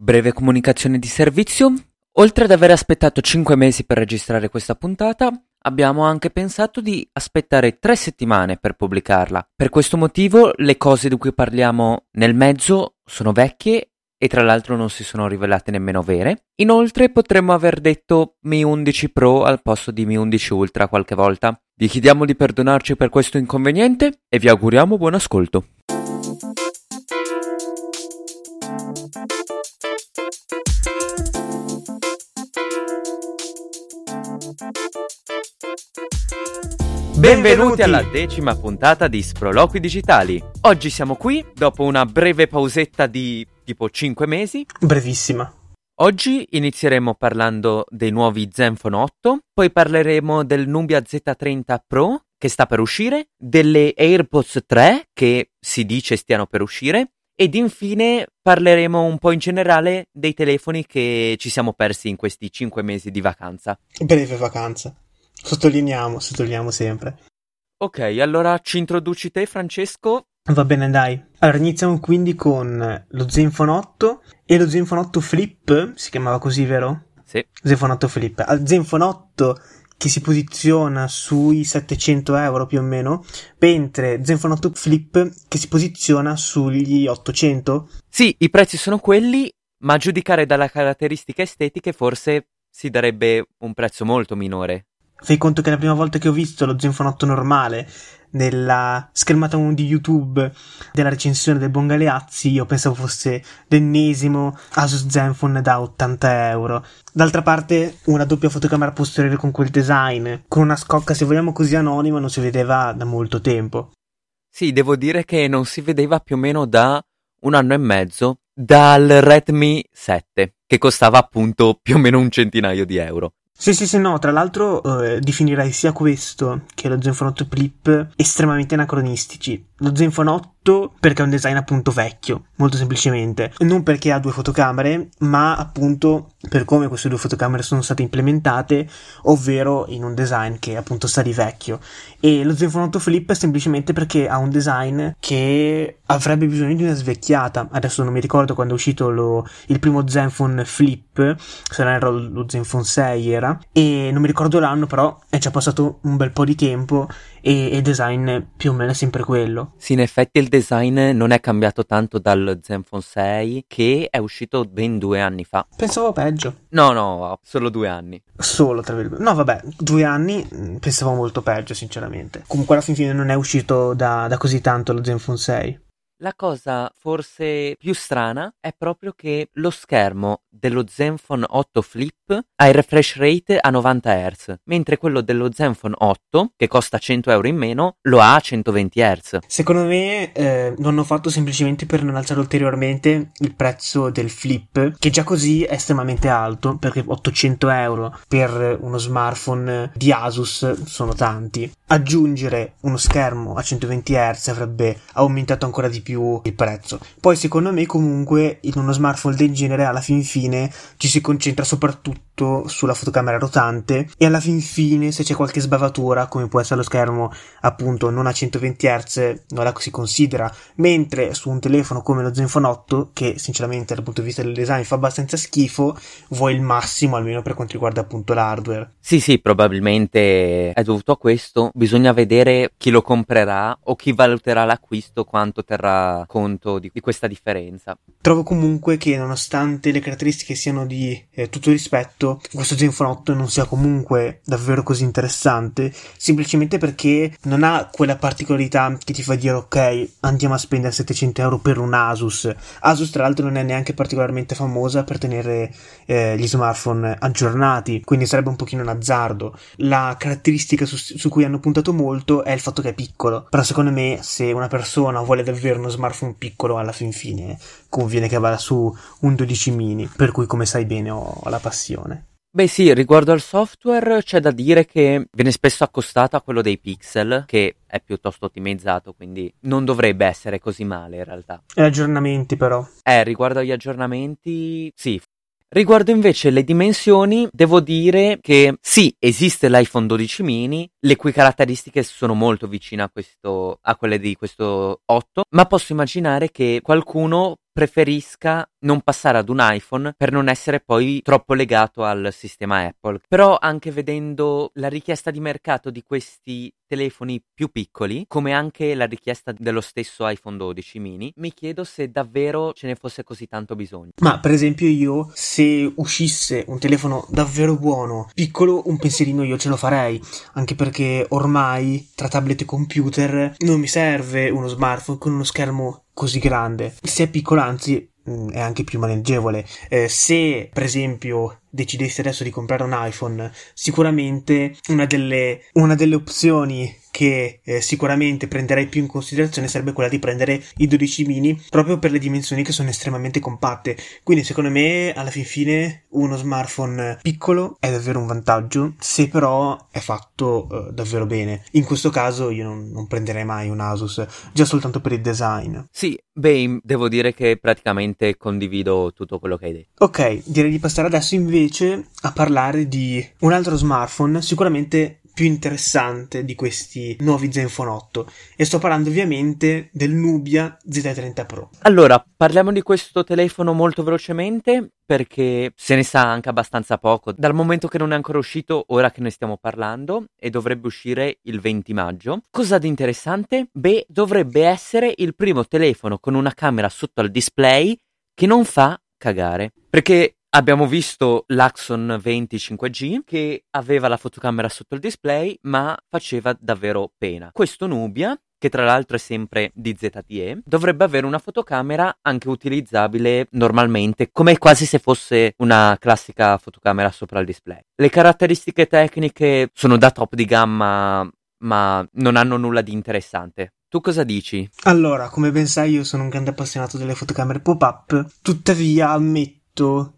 Breve comunicazione di servizio. Oltre ad aver aspettato 5 mesi per registrare questa puntata, abbiamo anche pensato di aspettare 3 settimane per pubblicarla. Per questo motivo le cose di cui parliamo nel mezzo sono vecchie e tra l'altro non si sono rivelate nemmeno vere. Inoltre potremmo aver detto Mi 11 Pro al posto di Mi 11 Ultra qualche volta. Vi chiediamo di perdonarci per questo inconveniente e vi auguriamo buon ascolto. Benvenuti alla decima puntata di Sproloqui Digitali. Oggi siamo qui dopo una breve pausetta di tipo 5 mesi. Brevissima. Oggi inizieremo parlando dei nuovi Zenfone 8, poi parleremo del Nubia Z30 Pro che sta per uscire, delle AirPods 3 che si dice stiano per uscire ed infine parleremo un po' in generale dei telefoni che ci siamo persi in questi 5 mesi di vacanza. Breve vacanza. Sottolineiamo, sottolineiamo sempre. Ok, allora ci introduci te, Francesco? Va bene, dai. Allora, iniziamo quindi con lo Zenfone 8 e lo Zenfone 8 Flip, si chiamava così, vero? Sì. Zenfone 8 Flip. Al Zenfone 8 che si posiziona sui 700 euro più o meno, mentre Zenfone 8 Flip che si posiziona sugli 800. Sì, i prezzi sono quelli, ma a giudicare dalle caratteristiche estetiche forse si darebbe un prezzo molto minore. Fai conto che la prima volta che ho visto lo Zenfone 8 normale nella schermata 1 di YouTube della recensione del Buon Galeazzi, io pensavo fosse l'ennesimo Asus Zenfone da 80 euro. D'altra parte, una doppia fotocamera posteriore con quel design, con una scocca, se vogliamo così anonima, non si vedeva da molto tempo. Sì, devo dire che non si vedeva più o meno da un anno e mezzo dal Redmi 7, che costava appunto più o meno un centinaio di euro. Sì, sì, sì, no, tra l'altro eh, definirei sia questo che lo Zenfone 8 Flip estremamente anacronistici. Lo Zenfone 8 perché è un design appunto vecchio, molto semplicemente. Non perché ha due fotocamere, ma appunto per come queste due fotocamere sono state implementate, ovvero in un design che appunto sta di vecchio. E lo Zenfone 8 Flip è semplicemente perché ha un design che avrebbe bisogno di una svecchiata. Adesso non mi ricordo quando è uscito lo, il primo Zenfone Flip, se non era lo Zenfone 6 era, e non mi ricordo l'anno però è già passato un bel po' di tempo e il design più o meno è sempre quello. Sì, in effetti il design non è cambiato tanto dal Zenfone 6 che è uscito ben due anni fa. Pensavo peggio. No, no, solo due anni. Solo, tra virgolette. No, vabbè, due anni mm, pensavo molto peggio, sinceramente. Comunque alla fine non è uscito da, da così tanto lo Zenfone 6. La cosa forse più strana è proprio che lo schermo dello Zenfone 8 Flip ha il refresh rate a 90 Hz, mentre quello dello Zenfone 8, che costa 100 euro in meno, lo ha a 120 Hz. Secondo me eh, lo hanno fatto semplicemente per non alzare ulteriormente il prezzo del Flip, che già così è estremamente alto, perché 800 euro per uno smartphone di Asus sono tanti. Aggiungere uno schermo a 120 Hz avrebbe aumentato ancora di più più il prezzo. Poi secondo me comunque in uno smartphone del genere alla fin fine ci si concentra soprattutto sulla fotocamera rotante e alla fin fine se c'è qualche sbavatura come può essere lo schermo appunto non a 120 Hz non la si considera, mentre su un telefono come lo Zenfone 8 che sinceramente dal punto di vista del design fa abbastanza schifo vuoi il massimo almeno per quanto riguarda appunto l'hardware. Sì sì probabilmente è dovuto a questo, bisogna vedere chi lo comprerà o chi valuterà l'acquisto quanto terrà conto di, di, questa differenza. Trovo comunque che nonostante le caratteristiche siano di eh, tutto rispetto, questo Zenfone 8 non sia comunque davvero così interessante, semplicemente perché non ha quella particolarità che ti fa dire ok, andiamo a spendere 700 euro per un Asus. Asus tra l'altro non è neanche particolarmente famosa per tenere eh, gli smartphone aggiornati, quindi sarebbe un pochino un azzardo. La caratteristica su, su cui hanno puntato molto è il fatto che è piccolo, però secondo me se una persona vuole davvero uno smartphone piccolo alla fin fine conviene che vada su un 12 mini, per cui come sai bene ho, ho la passione. Beh sì, riguardo al software c'è da dire che viene spesso accostato a quello dei pixel, che è piuttosto ottimizzato, quindi non dovrebbe essere così male in realtà. E aggiornamenti però? Eh, riguardo agli aggiornamenti, sì, Riguardo invece le dimensioni, devo dire che sì, esiste l'iPhone 12 mini, le cui caratteristiche sono molto vicine a, questo, a quelle di questo 8, ma posso immaginare che qualcuno preferisca non passare ad un iPhone per non essere poi troppo legato al sistema Apple. Però anche vedendo la richiesta di mercato di questi telefoni più piccoli, come anche la richiesta dello stesso iPhone 12 mini, mi chiedo se davvero ce ne fosse così tanto bisogno. Ma per esempio io, se uscisse un telefono davvero buono, piccolo, un pensierino io ce lo farei, anche perché ormai tra tablet e computer non mi serve uno smartphone con uno schermo così grande. Se è piccolo, anzi, mm, è anche più maneggevole. Eh, se, per esempio, decidessi adesso di comprare un iPhone, sicuramente una delle, una delle opzioni che eh, sicuramente prenderei più in considerazione sarebbe quella di prendere i 12 mini proprio per le dimensioni che sono estremamente compatte. Quindi secondo me alla fin fine uno smartphone piccolo è davvero un vantaggio se però è fatto eh, davvero bene. In questo caso io non, non, prenderei mai un Asus già soltanto per il design. Sì, beh, devo dire che praticamente condivido tutto quello che hai detto. Ok, direi di passare adesso invece a parlare di un altro smartphone sicuramente più interessante di questi nuovi Zenfone 8 e sto parlando ovviamente del Nubia Z30 Pro. Allora, parliamo di questo telefono molto velocemente perché se ne sa anche abbastanza poco dal momento che non è ancora uscito ora che ne stiamo parlando e dovrebbe uscire il 20 maggio. Cosa di interessante? Beh, dovrebbe essere il primo telefono con una camera sotto al display che non fa cagare. Perché Abbiamo visto l'Axon 20 5G che aveva la fotocamera sotto il display ma faceva davvero pena. Questo Nubia che tra l'altro è sempre di ZTE, dovrebbe avere una fotocamera anche utilizzabile normalmente, come quasi se fosse una classica fotocamera sopra il display. Le caratteristiche tecniche sono da top di gamma, ma non hanno nulla di interessante. Tu cosa dici? Allora, come ben sai, io sono un grande appassionato delle fotocamere pop-up, tuttavia ammetto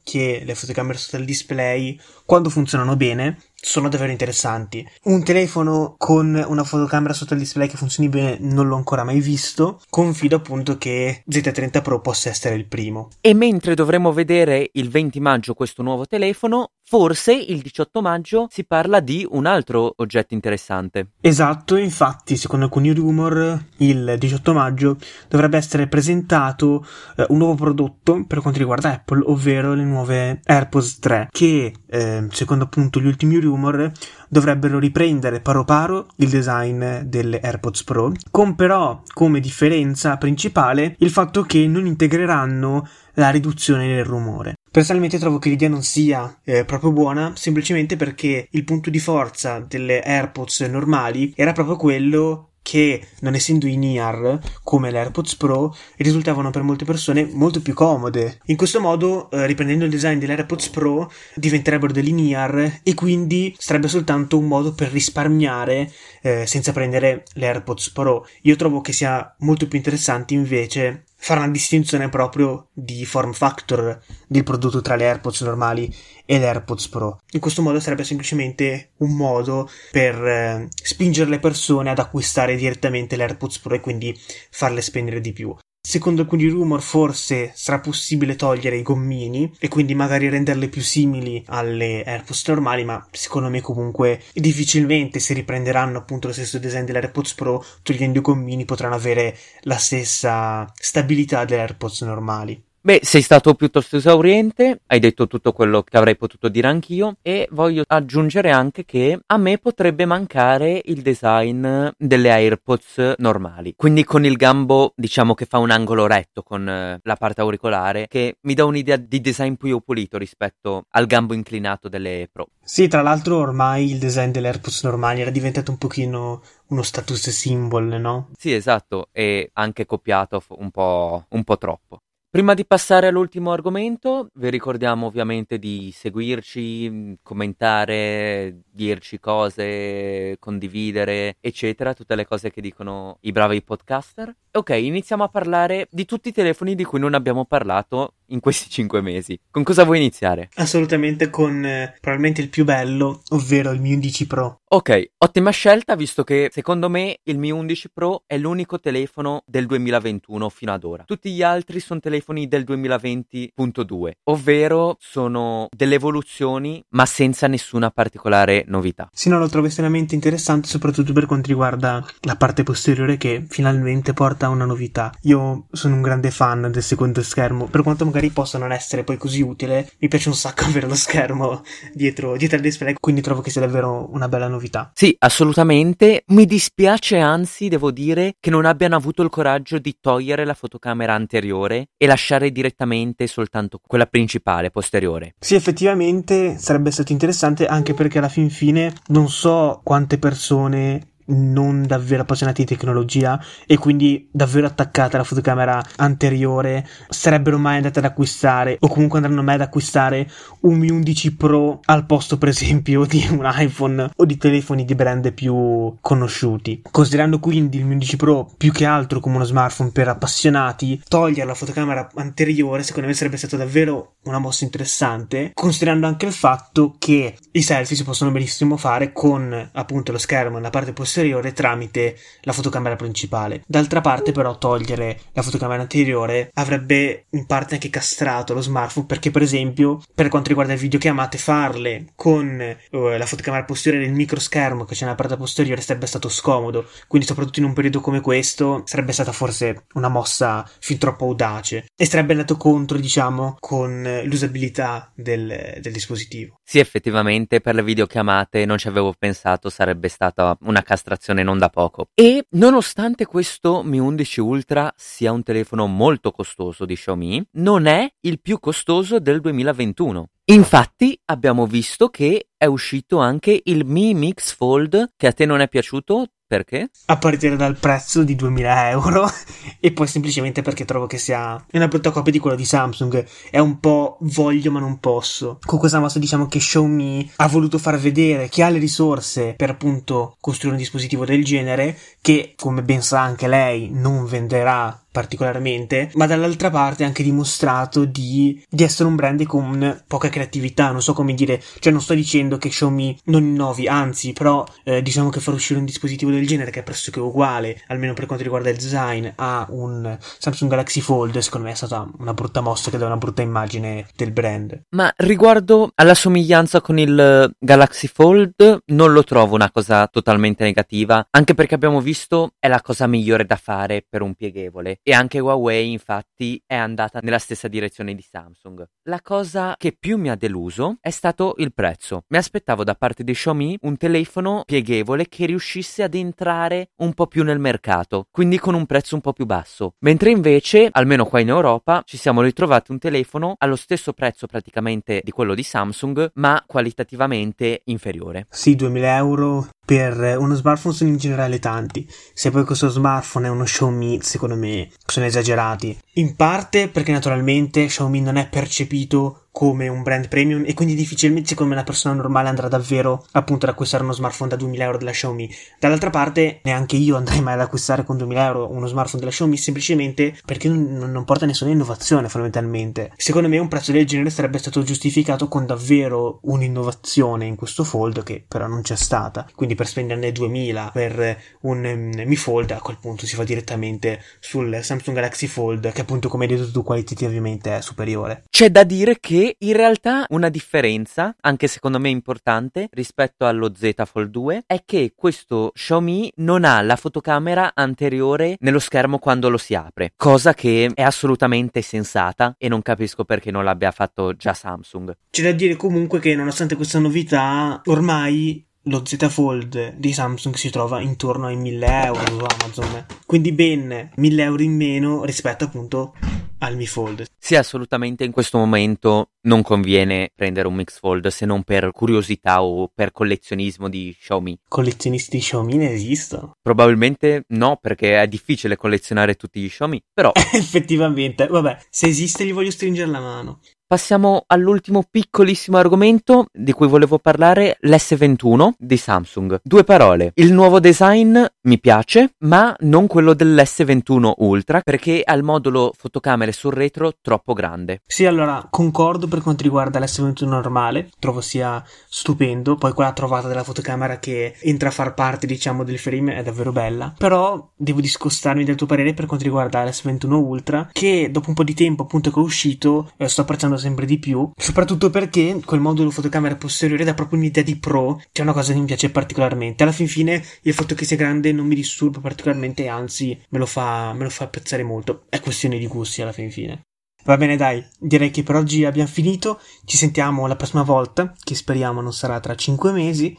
che le fotocamere sotto il display, quando funzionano bene, sono davvero interessanti. Un telefono con una fotocamera sotto il display che funzioni bene non l'ho ancora mai visto. Confido appunto che Z30 Pro possa essere il primo. E mentre dovremo vedere il 20 maggio questo nuovo telefono, forse il 18 maggio si parla di un altro oggetto interessante. Esatto, infatti, secondo alcuni rumor, il 18 maggio dovrebbe essere presentato eh, un nuovo prodotto per quanto riguarda Apple, ovvero le nuove AirPods 3, che eh, secondo appunto gli ultimi rumor rumor dovrebbero riprendere paro paro il design delle AirPods Pro, con però come differenza principale il fatto che non integreranno la riduzione del rumore. Personalmente trovo che l'idea non sia eh, proprio buona, semplicemente perché il punto di forza delle AirPods normali era proprio quello che non essendo in ear come le AirPods Pro risultavano per molte persone molto più comode. In questo modo, eh, riprendendo il design delle AirPods Pro, diventerebbero delle in ear e quindi sarebbe soltanto un modo per risparmiare eh, senza prendere le AirPods Pro. Io trovo che sia molto più interessante invece fare una distinzione proprio di form factor del prodotto tra le AirPods normali e le AirPods Pro. In questo modo sarebbe semplicemente un modo per eh, spingere le persone ad acquistare direttamente le AirPods Pro e quindi farle spendere di più. Secondo alcuni rumor forse sarà possibile togliere i gommini e quindi magari renderle più simili alle AirPods normali, ma secondo me comunque difficilmente si riprenderanno appunto lo stesso design delle AirPods Pro togliendo i gommini potranno avere la stessa stabilità delle AirPods normali. Beh, sei stato piuttosto esauriente, hai detto tutto quello che avrei potuto dire anch'io e voglio aggiungere anche che a me potrebbe mancare il design delle AirPods normali, quindi con il gambo diciamo che fa un angolo retto con eh, la parte auricolare che mi dà un'idea di design più pulito rispetto al gambo inclinato delle Pro. Sì, tra l'altro ormai il design delle AirPods normali era diventato un pochino uno status symbol, no? Sì, esatto, e anche copiato un po', un po' troppo. Prima di passare all'ultimo argomento, vi ricordiamo ovviamente di seguirci, commentare, dirci cose, condividere, eccetera, tutte le cose che dicono i bravi podcaster. Ok, iniziamo a parlare di tutti i telefoni di cui non abbiamo parlato in questi 5 mesi. Con cosa vuoi iniziare? Assolutamente con eh, probabilmente il più bello, ovvero il Mi 11 Pro. Ok, ottima scelta visto che secondo me il Mi 11 Pro è l'unico telefono del 2021 fino ad ora. Tutti gli altri sono telefoni del 2020.2, ovvero sono delle evoluzioni ma senza nessuna particolare novità. Sì, no, lo trovo estremamente interessante soprattutto per quanto riguarda la parte posteriore che finalmente porta a una novità. Io sono un grande fan del secondo schermo, per quanto magari possa non essere poi così utile, mi piace un sacco avere lo schermo dietro, dietro al display, quindi trovo che sia davvero una bella novità. Sì, assolutamente. Mi dispiace anzi, devo dire, che non abbiano avuto il coraggio di togliere la fotocamera anteriore e lasciare direttamente soltanto quella principale, posteriore. Sì, effettivamente sarebbe stato interessante anche perché alla fin fine non so quante persone non davvero appassionati di tecnologia e quindi davvero attaccate alla fotocamera anteriore sarebbero mai andate ad acquistare o comunque andranno mai ad acquistare un Mi 11 Pro al posto per esempio di un iPhone o di telefoni di brand più conosciuti. Considerando quindi il Mi 11 Pro più che altro come uno smartphone per appassionati togliere la fotocamera anteriore secondo me sarebbe stato davvero una mossa interessante considerando anche il fatto che i selfie si possono benissimo fare con appunto lo schermo nella parte posteriore posteriore tramite la fotocamera principale. D'altra parte, però, togliere la fotocamera anteriore avrebbe in parte anche castrato lo smartphone perché, per esempio, per quanto riguarda le videochiamate, farle con uh, la fotocamera posteriore del microschermo che c'è nella parte posteriore sarebbe stato scomodo. Quindi, soprattutto in un periodo come questo, sarebbe stata forse una mossa fin troppo audace e sarebbe andato contro, diciamo, con l'usabilità del, del dispositivo. Sì, effettivamente per le videochiamate non ci avevo pensato, sarebbe stata una castrazione dimostrazione non da poco. E nonostante questo Mi 11 Ultra sia un telefono molto costoso di Xiaomi, non è il più costoso del 2021. Infatti abbiamo visto che è uscito anche il Mi Mix Fold che a te non è piaciuto perché? A partire dal prezzo di 2000 euro e poi semplicemente perché trovo che sia una brutta copia di quello di Samsung. È un po' voglio ma non posso. Con questa mossa diciamo che Xiaomi ha voluto far vedere che ha le risorse per appunto costruire un dispositivo del genere che come ben sa anche lei non venderà particolarmente, ma dall'altra parte ha anche dimostrato di, di, essere un brand con poca creatività, non so come dire, cioè non sto dicendo che Xiaomi non innovi, anzi, però eh, diciamo che far uscire un dispositivo del genere che è pressoché uguale, almeno per quanto riguarda il design, a un Samsung Galaxy Fold, secondo me è stata una brutta mossa che dà una brutta immagine del brand. Ma riguardo alla somiglianza con il Galaxy Fold, non lo trovo una cosa totalmente negativa, anche perché abbiamo visto è la cosa migliore da fare per un pieghevole e anche Huawei infatti è andata nella stessa direzione di Samsung. La cosa che più mi ha deluso è stato il prezzo. Mi aspettavo da parte di Xiaomi un telefono pieghevole che riuscisse ad entrare un po' più nel mercato, quindi con un prezzo un po' più basso. Mentre invece, almeno qua in Europa, ci siamo ritrovati un telefono allo stesso prezzo praticamente di quello di Samsung, ma qualitativamente inferiore. Sì, 2000 euro per uno smartphone sono in generale tanti. Se poi questo smartphone è uno Xiaomi, secondo me sono esagerati. In parte perché naturalmente Xiaomi non è percepito come un brand premium e quindi difficilmente come una persona normale andrà davvero appunto ad acquistare uno smartphone da 2000 euro della Xiaomi. Dall'altra parte neanche io andrei mai ad acquistare con 2000 euro uno smartphone della Xiaomi semplicemente perché non, non porta nessuna innovazione fondamentalmente. Secondo me un prezzo del genere sarebbe stato giustificato con davvero un'innovazione in questo fold che però non c'è stata. Quindi per spenderne 2000 per un um, Mi Fold a quel punto si fa direttamente sul Samsung Galaxy Fold che appunto come hai detto tu qualitativamente è superiore. C'è da dire che in realtà una differenza, anche secondo me importante, rispetto allo Z Fold 2 è che questo Xiaomi non ha la fotocamera anteriore nello schermo quando lo si apre, cosa che è assolutamente sensata e non capisco perché non l'abbia fatto già Samsung. C'è da dire comunque che nonostante questa novità, ormai lo Z Fold di Samsung si trova intorno ai 1000 euro su Amazon, quindi ben 1000 euro in meno rispetto appunto al Mi Fold. Sì, assolutamente in questo momento non conviene prendere un Mix Fold se non per curiosità o per collezionismo di Xiaomi. Collezionisti di Xiaomi ne esistono? Probabilmente no, perché è difficile collezionare tutti gli Xiaomi, però... Effettivamente, vabbè, se esiste gli voglio stringere la mano. Passiamo all'ultimo piccolissimo argomento di cui volevo parlare, l'S21 di Samsung. Due parole. Il nuovo design mi piace, ma non quello dell'S21 Ultra perché ha il modulo fotocamere sul retro troppo grande. Sì, allora concordo per quanto riguarda l'S21 normale, trovo sia stupendo, poi quella trovata della fotocamera che entra a far parte, diciamo, del frame è davvero bella, però devo discostarmi dal tuo parere per quanto riguarda l'S21 Ultra, che dopo un po' di tempo appunto che è uscito eh, sto apprezzando sempre di più, soprattutto perché quel modulo fotocamera posteriore dà proprio un'idea di pro, che è una cosa che mi piace particolarmente. Alla fin fine il fatto che sia grande non mi disturba particolarmente, anzi me lo fa, me lo fa apprezzare molto. È questione di gusti alla fin fine. Va bene, dai, direi che per oggi abbiamo finito. Ci sentiamo la prossima volta, che speriamo non sarà tra 5 mesi.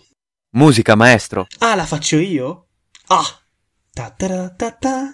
Musica, maestro. Ah, la faccio io? Ah! Ta ta ta ta.